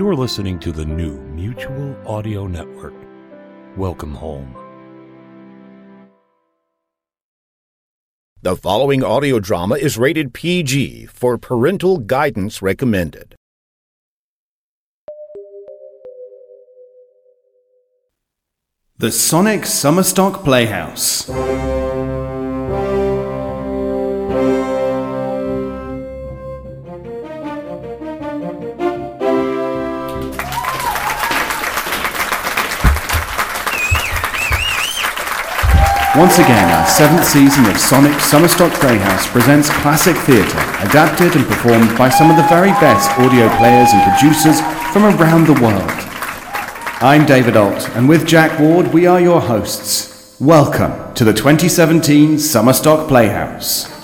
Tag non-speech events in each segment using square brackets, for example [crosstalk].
You're listening to the new Mutual Audio Network. Welcome home. The following audio drama is rated PG for parental guidance recommended. The Sonic Summerstock Playhouse. Once again, our seventh season of Sonic Summerstock Playhouse presents classic theatre, adapted and performed by some of the very best audio players and producers from around the world. I'm David Alt, and with Jack Ward, we are your hosts. Welcome to the 2017 Summerstock Playhouse.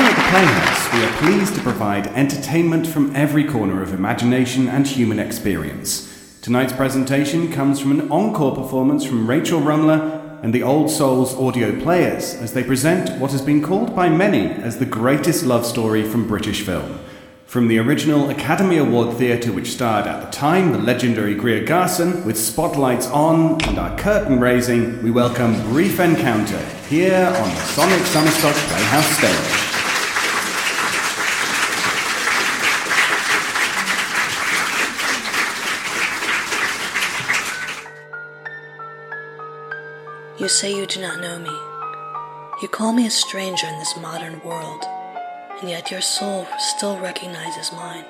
Here at the Playhouse, we are pleased to provide entertainment from every corner of imagination and human experience. Tonight's presentation comes from an encore performance from Rachel Rumler and the Old Souls audio players as they present what has been called by many as the greatest love story from British film. From the original Academy Award theatre, which starred at the time the legendary Greer Garson, with spotlights on and our curtain raising, we welcome Brief Encounter here on the Sonic Summerstock Playhouse stage. You say you do not know me. You call me a stranger in this modern world, and yet your soul still recognizes mine.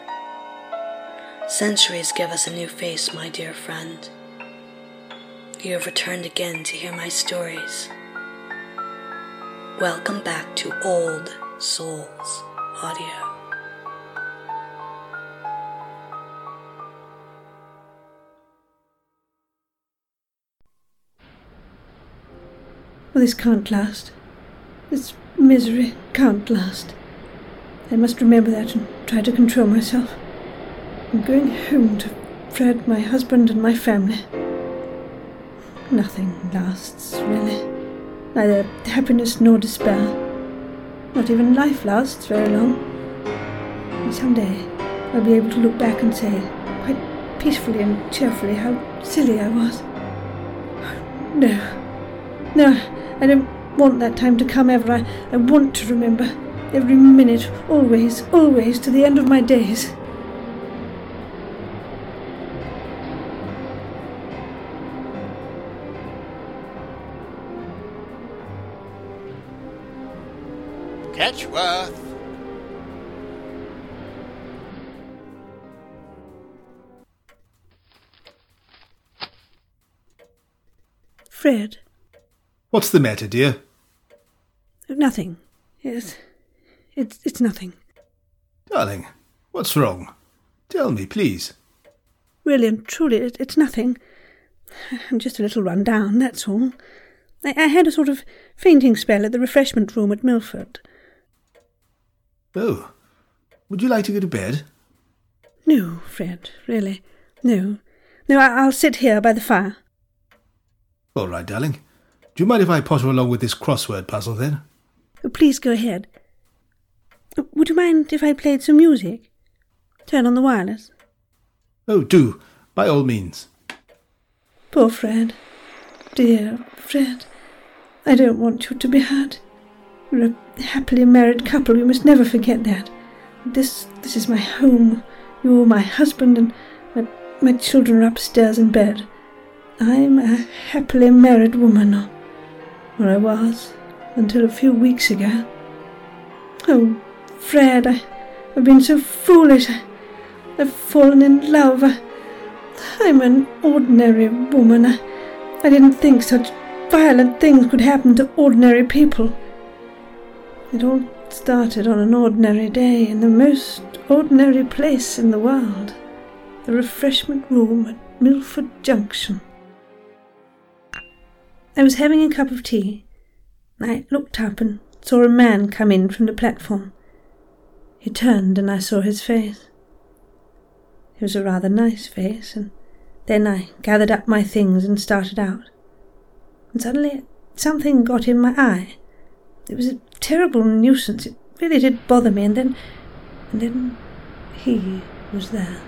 Centuries give us a new face, my dear friend. You have returned again to hear my stories. Welcome back to Old Souls Audio. Well, this can't last. This misery can't last. I must remember that and try to control myself. I'm going home to Fred, my husband, and my family. Nothing lasts, really. Neither happiness nor despair. Not even life lasts very long. And someday I'll be able to look back and say, quite peacefully and cheerfully, how silly I was. No. No, I don't want that time to come ever. I, I want to remember every minute, always, always, to the end of my days. Ketchworth. Fred, What's the matter, dear? nothing. Yes, it's it's nothing. Darling, what's wrong? Tell me, please. Really and truly, it, it's nothing. I'm just a little run down, that's all. I, I had a sort of fainting spell at the refreshment room at Milford. Oh, would you like to go to bed? No, Fred, really. No. No, I, I'll sit here by the fire. All right, darling. Do you mind if I potter along with this crossword puzzle then? Oh, please go ahead. Would you mind if I played some music? Turn on the wireless. Oh, do, by all means. Poor Fred. Dear Fred. I don't want you to be hurt. We're a happily married couple. We must never forget that. This this is my home. You're my husband, and my, my children are upstairs in bed. I'm a happily married woman, or I was, until a few weeks ago. Oh, Fred, I, I've been so foolish. I, I've fallen in love. I, I'm an ordinary woman. I, I didn't think such violent things could happen to ordinary people. It all started on an ordinary day in the most ordinary place in the world the refreshment room at Milford Junction. I was having a cup of tea. I looked up and saw a man come in from the platform. He turned and I saw his face. It was a rather nice face, and then I gathered up my things and started out. And suddenly something got in my eye. It was a terrible nuisance. It really did bother me, and then. and then he was there.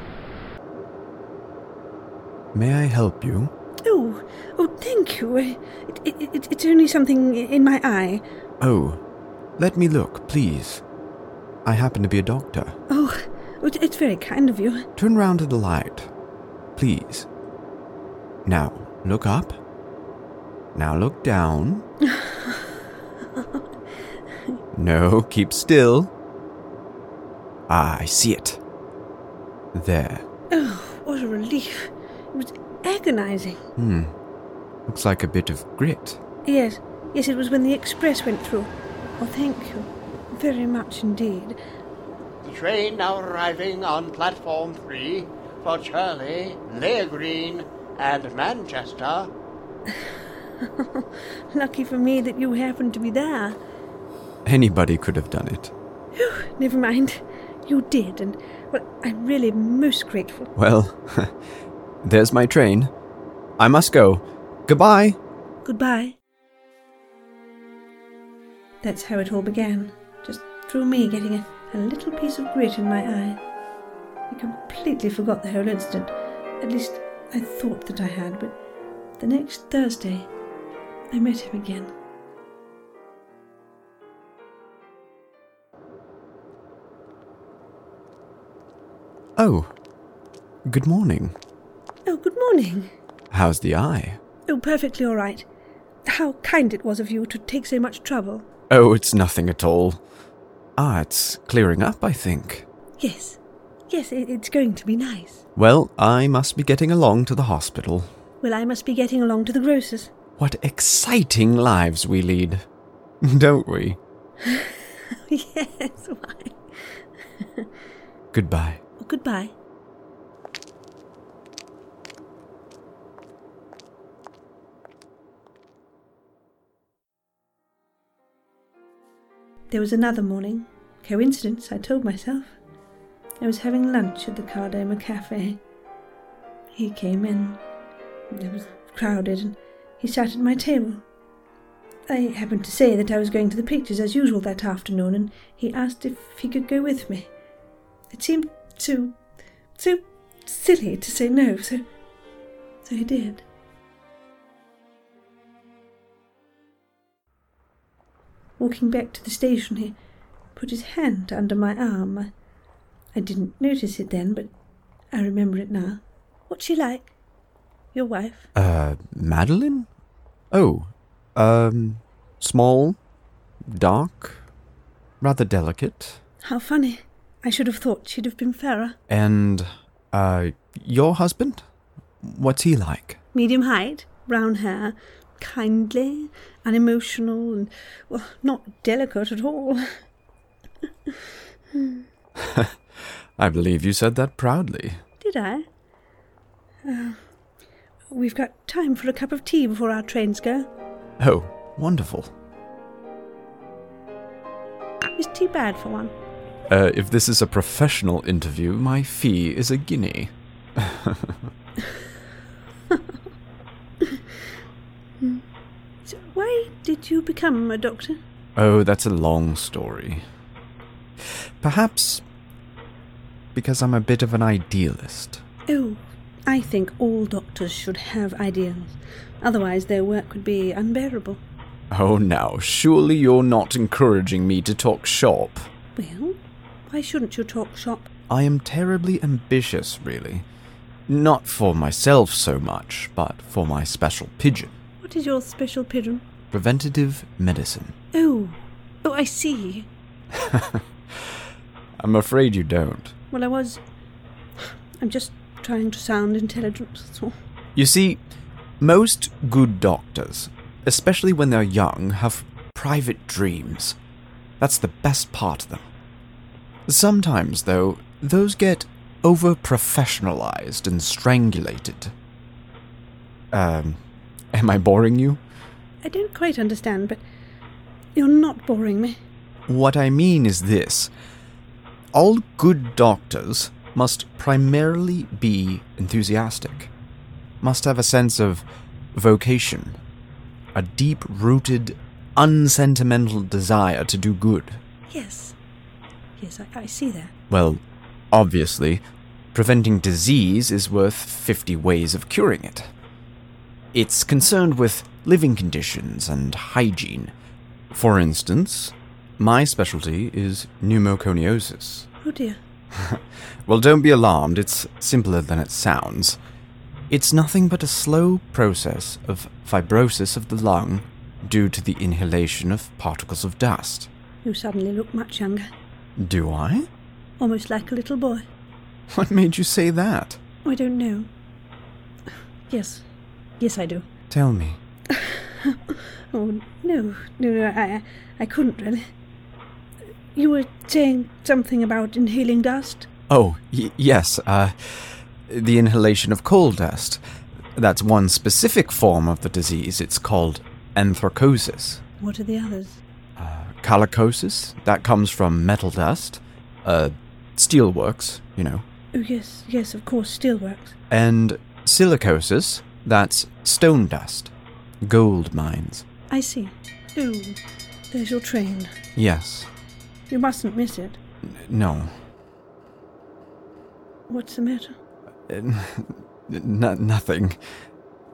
May I help you? Oh, oh, thank you. It, it, it, it's only something in my eye. Oh, let me look, please. I happen to be a doctor. Oh, it's very kind of you. Turn round to the light, please. Now, look up. Now look down. [laughs] no, keep still. Ah, I see it. There. Oh, what a relief. It was agonizing. Hmm. Looks like a bit of grit. Yes, yes, it was when the express went through. Oh, thank you very much indeed. The train now arriving on platform three for Churley, Layer Green, and Manchester. [laughs] Lucky for me that you happened to be there. Anybody could have done it. Never mind. You did, and, well, I'm really most grateful. Well, [laughs] there's my train. I must go. Goodbye. Goodbye. That's how it all began. Just through me getting a, a little piece of grit in my eye. I completely forgot the whole incident. At least I thought that I had, but the next Thursday I met him again. Oh, good morning. Oh, good morning. How's the eye? Oh, perfectly all right. How kind it was of you to take so much trouble. Oh, it's nothing at all. Ah, it's clearing up, I think. Yes, yes, it, it's going to be nice. Well, I must be getting along to the hospital. Well, I must be getting along to the grocer's. What exciting lives we lead, [laughs] don't we? [laughs] yes, why? [laughs] Goodbye. Oh, goodbye. There was another morning. Coincidence, I told myself. I was having lunch at the Kardomah Cafe. He came in. It was crowded, and he sat at my table. I happened to say that I was going to the pictures as usual that afternoon, and he asked if he could go with me. It seemed so, so silly to say no, so, so he did. Walking back to the station, he put his hand under my arm. I, didn't notice it then, but I remember it now. What's she like? Your wife? Uh, Madeline? Oh, um, small, dark, rather delicate. How funny. I should have thought she'd have been fairer. And, uh, your husband? What's he like? Medium height, brown hair, kindly, unemotional, and, well, not delicate at all. [laughs] I believe you said that proudly. Did I? Uh, we've got time for a cup of tea before our trains go. Oh, wonderful. Is tea bad for one? Uh, if this is a professional interview, my fee is a guinea. [laughs] So why did you become a doctor? Oh, that's a long story. Perhaps because I'm a bit of an idealist. Oh, I think all doctors should have ideals. Otherwise, their work would be unbearable. Oh, now, surely you're not encouraging me to talk shop. Well, why shouldn't you talk shop? I am terribly ambitious, really. Not for myself so much, but for my special pigeon. What is your special pigeon? Preventative medicine. Oh, oh, I see. [laughs] I'm afraid you don't. Well, I was. I'm just trying to sound intelligent, that's all. You see, most good doctors, especially when they're young, have private dreams. That's the best part of them. Sometimes, though, those get over professionalized and strangulated. Um, am I boring you? I don't quite understand, but you're not boring me. What I mean is this all good doctors must primarily be enthusiastic, must have a sense of vocation, a deep rooted unsentimental desire to do good. Yes. Yes, I, I see that. Well, obviously, preventing disease is worth 50 ways of curing it. It's concerned with living conditions and hygiene. For instance, my specialty is pneumoconiosis. Oh dear. [laughs] Well, don't be alarmed, it's simpler than it sounds. It's nothing but a slow process of fibrosis of the lung due to the inhalation of particles of dust. You suddenly look much younger. Do I? Almost like a little boy. What made you say that? I don't know. Yes. Yes, I do. Tell me. [laughs] Oh, no. No, no, I, I couldn't really. You were saying something about inhaling dust? Oh, y- yes, uh, the inhalation of coal dust. That's one specific form of the disease. It's called anthracosis. What are the others? Chalicosis, that comes from metal dust. Uh, steelworks, you know. Oh, yes, yes, of course, steelworks. And silicosis, that's stone dust. Gold mines. I see. Oh, there's your train. Yes. You mustn't miss it. No. What's the matter? Uh, [laughs] n- nothing.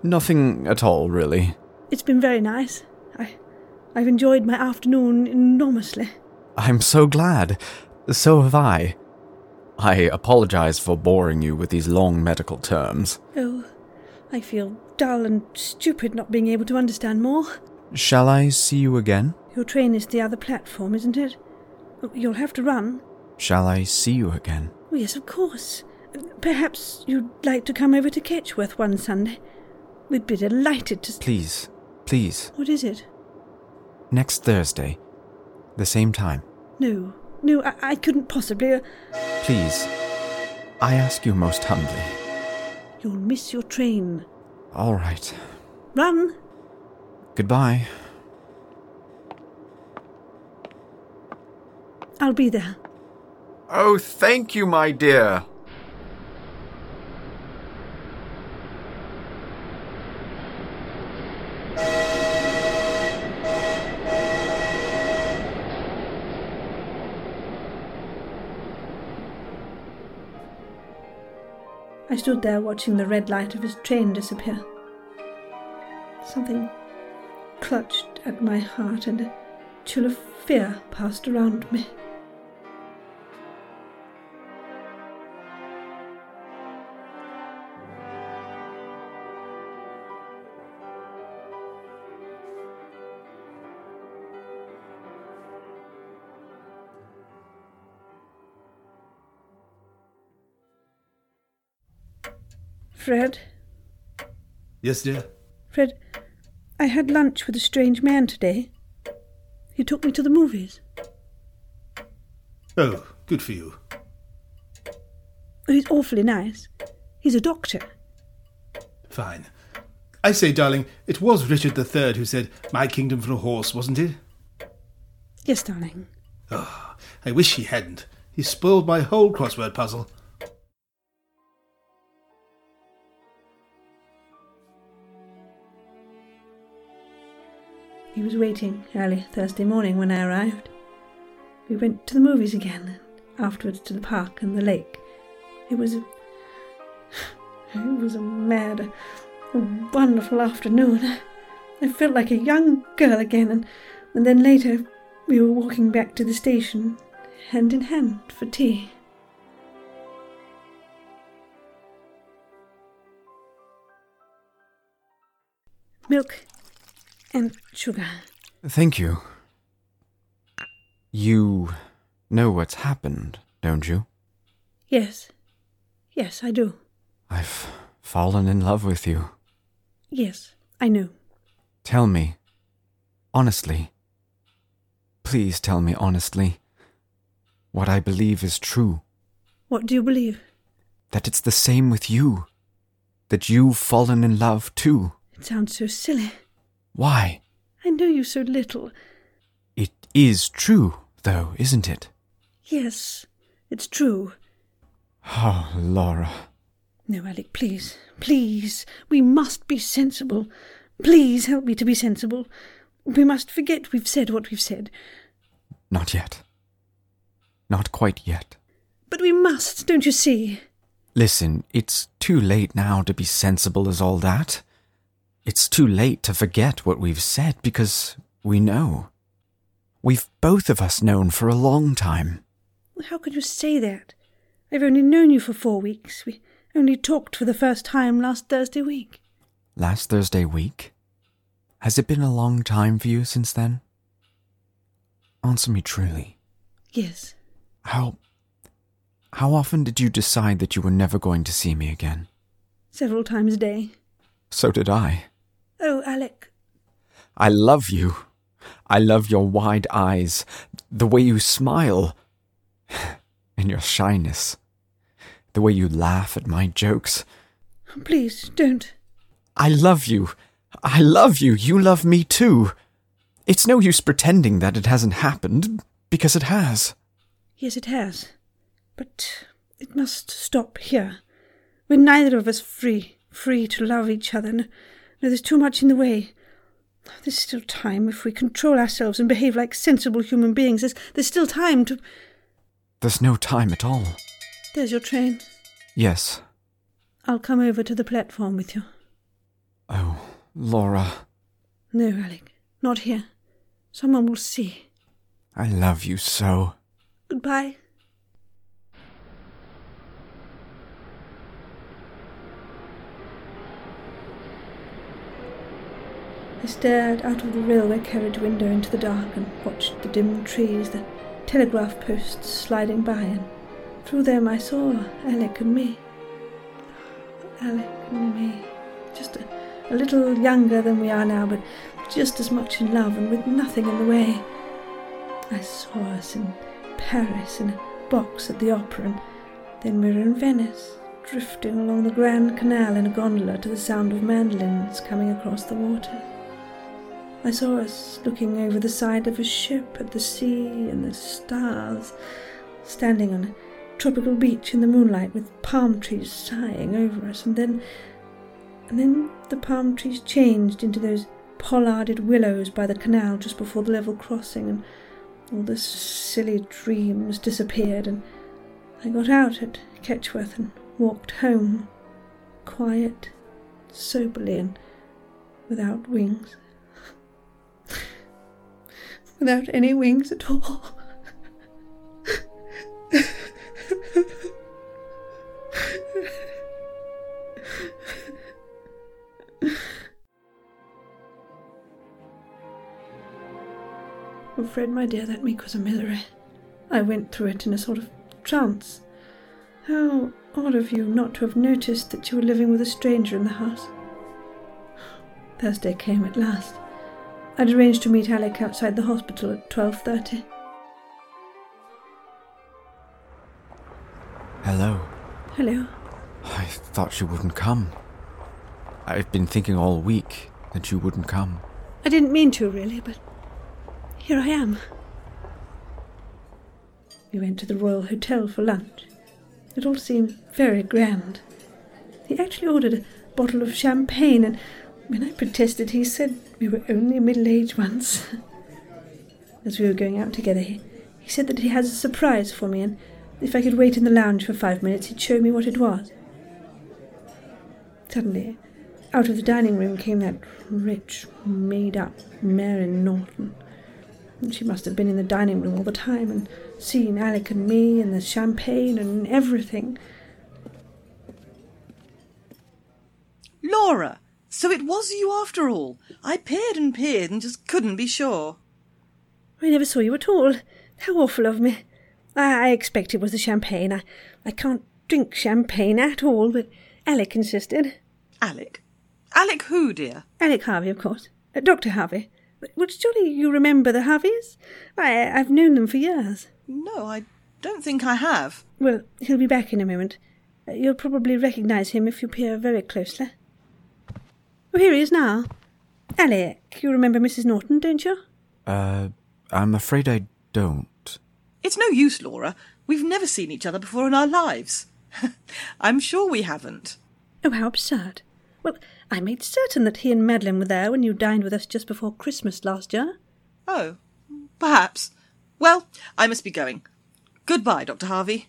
Nothing at all, really. It's been very nice. I, I've enjoyed my afternoon enormously. I'm so glad. So have I. I apologize for boring you with these long medical terms. Oh, I feel dull and stupid not being able to understand more. Shall I see you again? Your train is the other platform, isn't it? Oh, You'll have to run. Shall I see you again? Oh, yes, of course. Perhaps you'd like to come over to Ketchworth one Sunday. We'd be delighted to. Please, please. What is it? Next Thursday. The same time. No, no, I, I couldn't possibly. uh, Please. I ask you most humbly. You'll miss your train. All right. Run! Goodbye. I'll be there. Oh, thank you, my dear. I stood there watching the red light of his train disappear. Something clutched at my heart and a chill of fear passed around me. Fred, Yes, dear? Fred, I had lunch with a strange man today. He took me to the movies. Oh, good for you. Oh, he's awfully nice. He's a doctor. Fine. I say, darling, it was Richard III who said, My kingdom for a horse, wasn't it? Yes, darling. Oh, I wish he hadn't. He spoiled my whole crossword puzzle. He was waiting early Thursday morning when I arrived. We went to the movies again, and afterwards to the park and the lake. It was a, it was a mad, a wonderful afternoon. I felt like a young girl again, and, and then later we were walking back to the station, hand in hand for tea. Milk and sugar. Thank you. You know what's happened, don't you? Yes. Yes, I do. I've fallen in love with you. Yes, I know. Tell me, honestly. Please tell me honestly what I believe is true. What do you believe? That it's the same with you. That you've fallen in love too. It sounds so silly. Why? I know you so little. It is true, though, isn't it? Yes, it's true. Oh, Laura. No, Alec, please, please. We must be sensible. Please help me to be sensible. We must forget we've said what we've said. Not yet. Not quite yet. But we must, don't you see? Listen, it's too late now to be sensible as all that. It's too late to forget what we've said because we know. We've both of us known for a long time. How could you say that? I've only known you for four weeks. We only talked for the first time last Thursday week. Last Thursday week? Has it been a long time for you since then? Answer me truly. Yes. How. How often did you decide that you were never going to see me again? Several times a day. So did I. Oh, Alec. I love you. I love your wide eyes, the way you smile, [sighs] and your shyness, the way you laugh at my jokes. Please, don't. I love you. I love you. You love me too. It's no use pretending that it hasn't happened, because it has. Yes, it has. But it must stop here. We're neither of us free, free to love each other. No, no, there's too much in the way. There's still time if we control ourselves and behave like sensible human beings. There's, there's still time to. There's no time at all. There's your train. Yes. I'll come over to the platform with you. Oh, Laura. No, Alec, not here. Someone will see. I love you so. Goodbye. I stared out of the railway carriage window into the dark and watched the dim trees, the telegraph posts sliding by, and through them I saw Alec and me. Alec and me. Just a, a little younger than we are now, but just as much in love and with nothing in the way. I saw us in Paris in a box at the opera, and then we were in Venice, drifting along the Grand Canal in a gondola to the sound of mandolins coming across the water. I saw us looking over the side of a ship at the sea and the stars, standing on a tropical beach in the moonlight with palm trees sighing over us, and then and then the palm trees changed into those pollarded willows by the canal just before the level crossing, and all the silly dreams disappeared, and I got out at Ketchworth and walked home, quiet, soberly, and without wings. Without any wings at all. [laughs] Oh, Fred, my dear, that week was a misery. I went through it in a sort of trance. How odd of you not to have noticed that you were living with a stranger in the house. Thursday came at last. I'd arranged to meet Alec outside the hospital at 12.30. Hello. Hello. I thought you wouldn't come. I've been thinking all week that you wouldn't come. I didn't mean to, really, but here I am. We went to the Royal Hotel for lunch. It all seemed very grand. He actually ordered a bottle of champagne, and when I protested, he said we were only middle aged ones. As we were going out together, he, he said that he has a surprise for me, and if I could wait in the lounge for five minutes, he'd show me what it was. Suddenly, out of the dining room came that rich, made up Mary Norton. She must have been in the dining room all the time and seen Alec and me and the champagne and everything. Laura! So it was you after all. I peered and peered and just couldn't be sure. I never saw you at all. How awful of me. I, I expect it was the champagne. I, I can't drink champagne at all, but Alec insisted. Alec? Alec who, dear? Alec Harvey, of course. Uh, Dr. Harvey. But, but surely you remember the Harveys? I, I've known them for years. No, I don't think I have. Well, he'll be back in a moment. Uh, you'll probably recognise him if you peer very closely. Oh, here he is now. Alec, you remember Mrs. Norton, don't you? Uh, I'm afraid I don't. It's no use, Laura. We've never seen each other before in our lives. [laughs] I'm sure we haven't. Oh, how absurd. Well, I made certain that he and Madeline were there when you dined with us just before Christmas last year. Oh, perhaps. Well, I must be going. Goodbye, Dr. Harvey.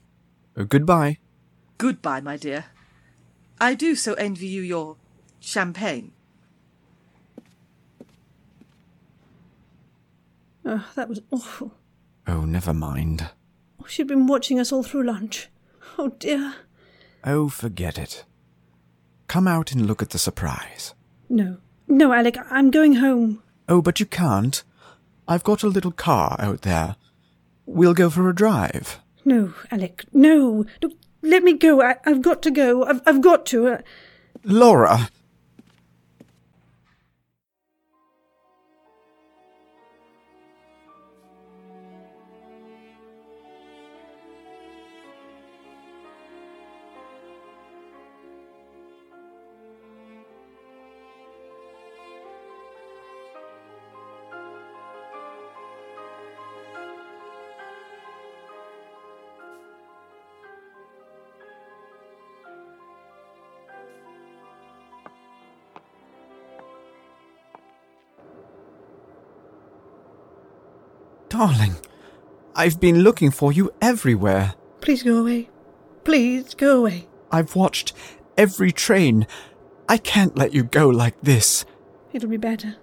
Uh, goodbye. Goodbye, my dear. I do so envy you your champagne. Oh, that was awful. Oh, never mind. She'd been watching us all through lunch. Oh, dear. Oh, forget it. Come out and look at the surprise. No. No, Alec, I'm going home. Oh, but you can't. I've got a little car out there. We'll go for a drive. No, Alec, no. Look, let me go. I, have got to go. I've, I've got to. Uh... Laura! Darling, I've been looking for you everywhere. Please go away. Please go away. I've watched every train. I can't let you go like this. It'll be better.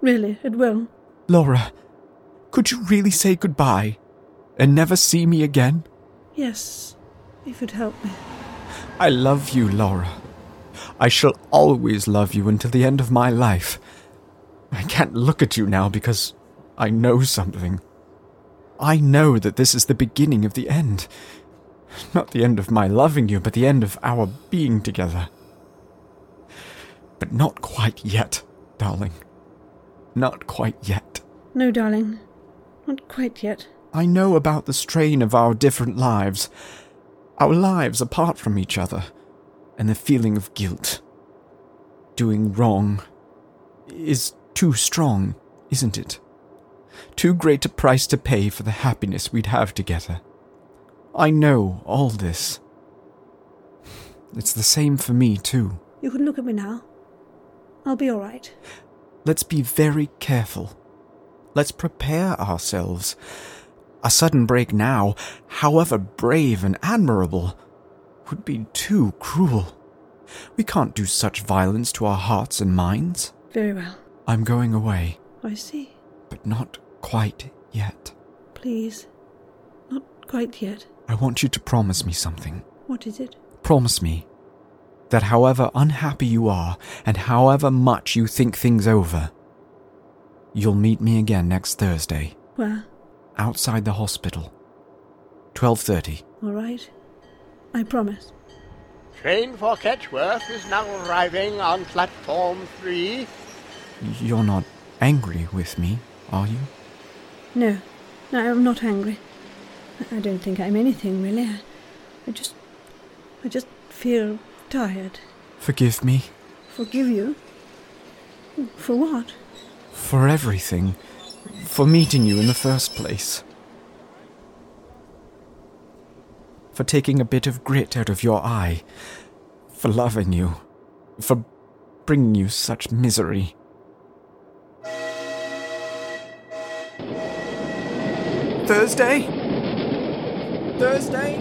Really, it will. Laura, could you really say goodbye and never see me again? Yes, if you'd help me. I love you, Laura. I shall always love you until the end of my life. I can't look at you now because I know something. I know that this is the beginning of the end. Not the end of my loving you, but the end of our being together. But not quite yet, darling. Not quite yet. No, darling. Not quite yet. I know about the strain of our different lives, our lives apart from each other, and the feeling of guilt. Doing wrong is too strong, isn't it? Too great a price to pay for the happiness we'd have together. I know all this. It's the same for me, too. You can look at me now. I'll be all right. Let's be very careful. Let's prepare ourselves. A sudden break now, however brave and admirable, would be too cruel. We can't do such violence to our hearts and minds. Very well. I'm going away. I see. But not quite yet. Please. Not quite yet. I want you to promise me something. What is it? Promise me that however unhappy you are and however much you think things over, you'll meet me again next Thursday. Where? Outside the hospital. 12:30. All right. I promise. Train for Ketchworth is now arriving on platform 3. You're not angry with me, are you? No, no, I'm not angry. I don't think I'm anything really. I, I just, I just feel tired. Forgive me. Forgive you? For what? For everything. For meeting you in the first place. For taking a bit of grit out of your eye. For loving you. For bringing you such misery. Thursday? Thursday?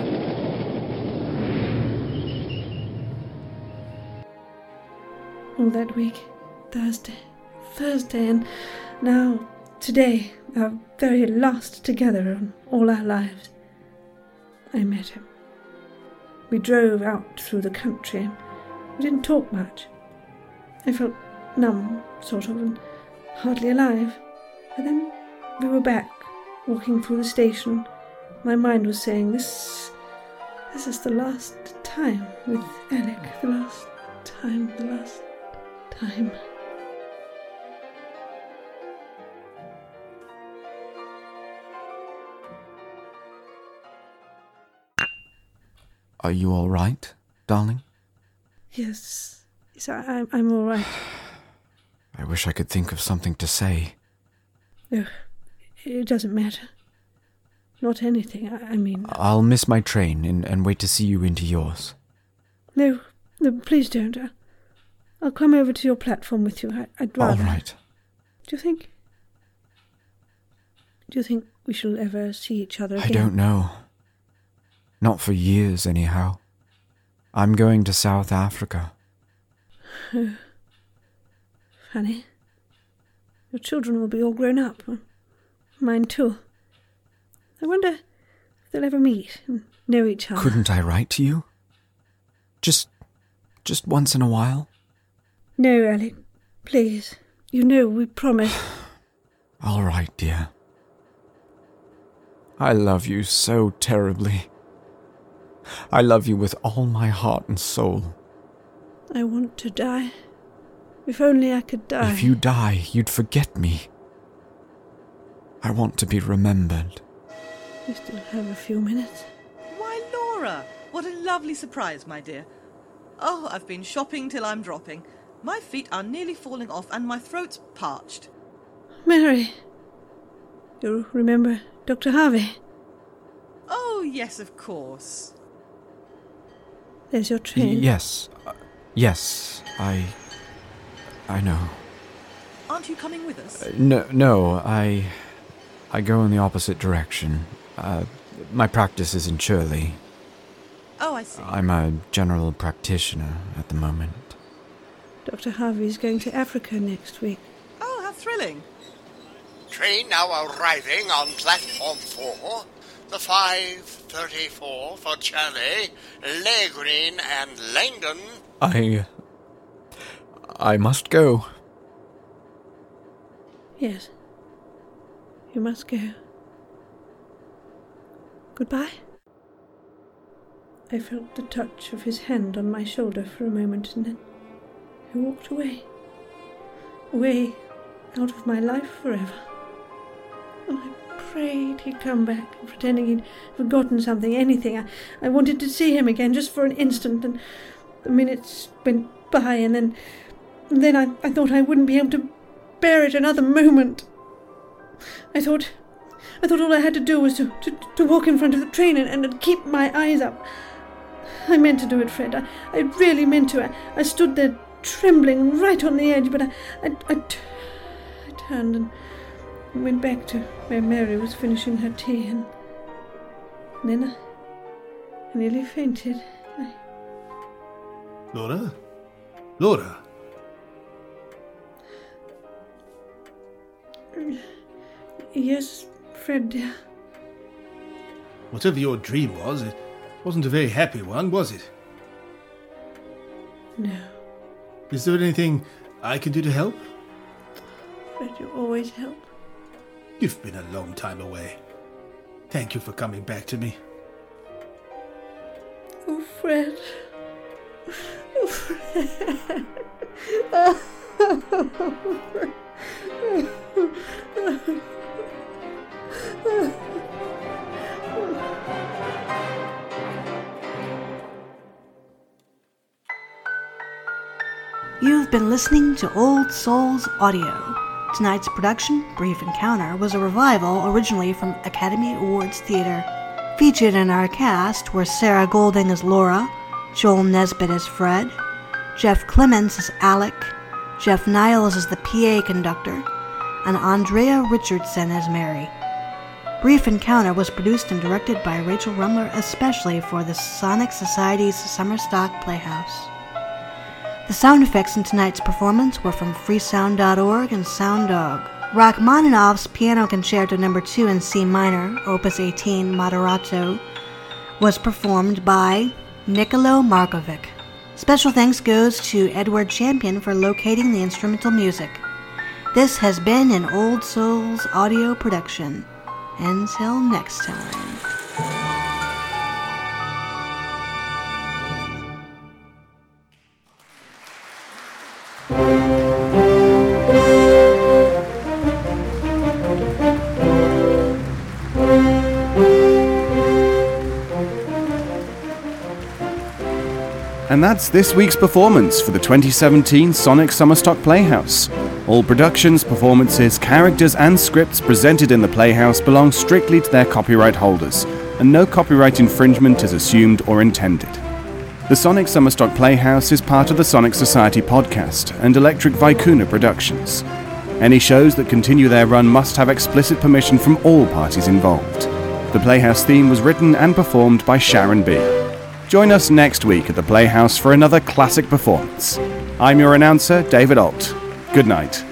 All that week, Thursday, Thursday, and now today, our very last together in all our lives. I met him. We drove out through the country. We didn't talk much. I felt numb, sort of, and hardly alive. But then we were back walking through the station, my mind was saying, This this is the last time with Alec, the last time, the last time. Are you all right, darling? Yes, yes, I, I'm, I'm all right. [sighs] I wish I could think of something to say. Ugh. It doesn't matter. Not anything, I, I mean. I'll miss my train and, and wait to see you into yours. No, no, please don't. I'll come over to your platform with you. I, I'd rather. All right. Do you think? Do you think we shall ever see each other again? I don't know. Not for years, anyhow. I'm going to South Africa. [sighs] Fanny, Your children will be all grown up. Mine too. I wonder if they'll ever meet and know each other. Couldn't I write to you? Just. just once in a while? No, Alec. Please. You know we promised. [sighs] All right, dear. I love you so terribly. I love you with all my heart and soul. I want to die. If only I could die. If you die, you'd forget me. I want to be remembered. We still have a few minutes. Why, Laura! What a lovely surprise, my dear. Oh, I've been shopping till I'm dropping. My feet are nearly falling off and my throat's parched. Mary. You remember Dr. Harvey? Oh, yes, of course. There's your Y- train. yes. uh, yes, I. I know. Aren't you coming with us? Uh, No, no, I. I go in the opposite direction. Uh, my practice is in Shirley. Oh, I see. I'm a general practitioner at the moment. Dr. Harvey's going to Africa next week. Oh, how thrilling. Train now arriving on platform 4. The 534 for Charlie, Leigh Green, and Langdon. I. I must go. Yes. You must go. Goodbye. I felt the touch of his hand on my shoulder for a moment and then he walked away. Away out of my life forever. And I prayed he'd come back, pretending he'd forgotten something, anything. I, I wanted to see him again just for an instant, and the minutes went by, and then, and then I, I thought I wouldn't be able to bear it another moment. I thought, I thought all I had to do was to, to, to walk in front of the train and, and keep my eyes up. I meant to do it, Fred. I, I really meant to. I, I stood there trembling right on the edge, but I, I, I, t- I turned and went back to where Mary was finishing her tea, and then I, I nearly fainted. I, Laura? Laura? Mm. Yes, Fred, dear. Whatever your dream was, it wasn't a very happy one, was it? No, Is there anything I can do to help? Fred, you always help. You've been a long time away. Thank you for coming back to me. Oh, Fred. Oh, Fred. [laughs] You've been listening to Old Souls Audio. Tonight's production, Brief Encounter, was a revival originally from Academy Awards Theater. Featured in our cast were Sarah Golding as Laura, Joel Nesbitt as Fred, Jeff Clements as Alec, Jeff Niles as the PA conductor, and Andrea Richardson as Mary. Brief Encounter was produced and directed by Rachel Rumler especially for the Sonic Society's Summer Stock Playhouse. The sound effects in tonight's performance were from freesound.org and SoundDog. Rachmaninoff's Piano Concerto No. 2 in C minor, Opus 18 Moderato, was performed by Nicolo Markovic. Special thanks goes to Edward Champion for locating the instrumental music. This has been an Old Souls audio production. Until next time. And that's this week's performance for the 2017 Sonic Summerstock Playhouse. All productions, performances, characters, and scripts presented in the Playhouse belong strictly to their copyright holders, and no copyright infringement is assumed or intended. The Sonic Summerstock Playhouse is part of the Sonic Society podcast and Electric Vicuna Productions. Any shows that continue their run must have explicit permission from all parties involved. The Playhouse theme was written and performed by Sharon B. Join us next week at the Playhouse for another classic performance. I'm your announcer, David Alt. Good night.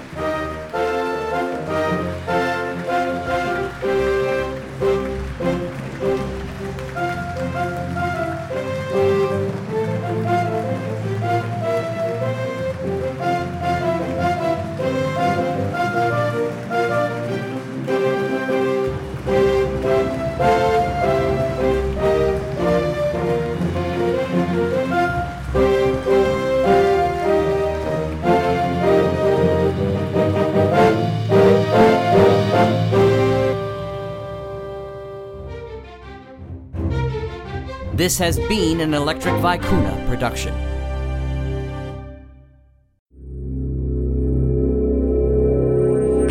This has been an Electric Vicuna production.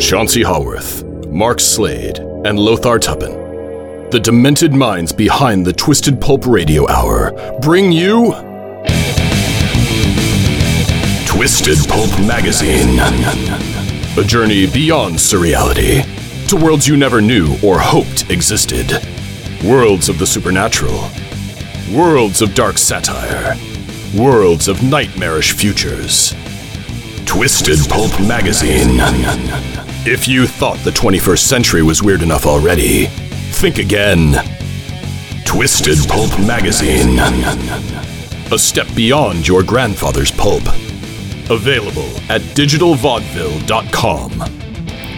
Chauncey Haworth, Mark Slade, and Lothar Tuppen, the demented minds behind the Twisted Pulp Radio Hour, bring you Twisted Pulp Magazine. A journey beyond surreality to worlds you never knew or hoped existed. Worlds of the supernatural. Worlds of dark satire. Worlds of nightmarish futures. Twisted Pulp Magazine. If you thought the 21st century was weird enough already, think again. Twisted Pulp Magazine. A step beyond your grandfather's pulp. Available at digitalvaudeville.com.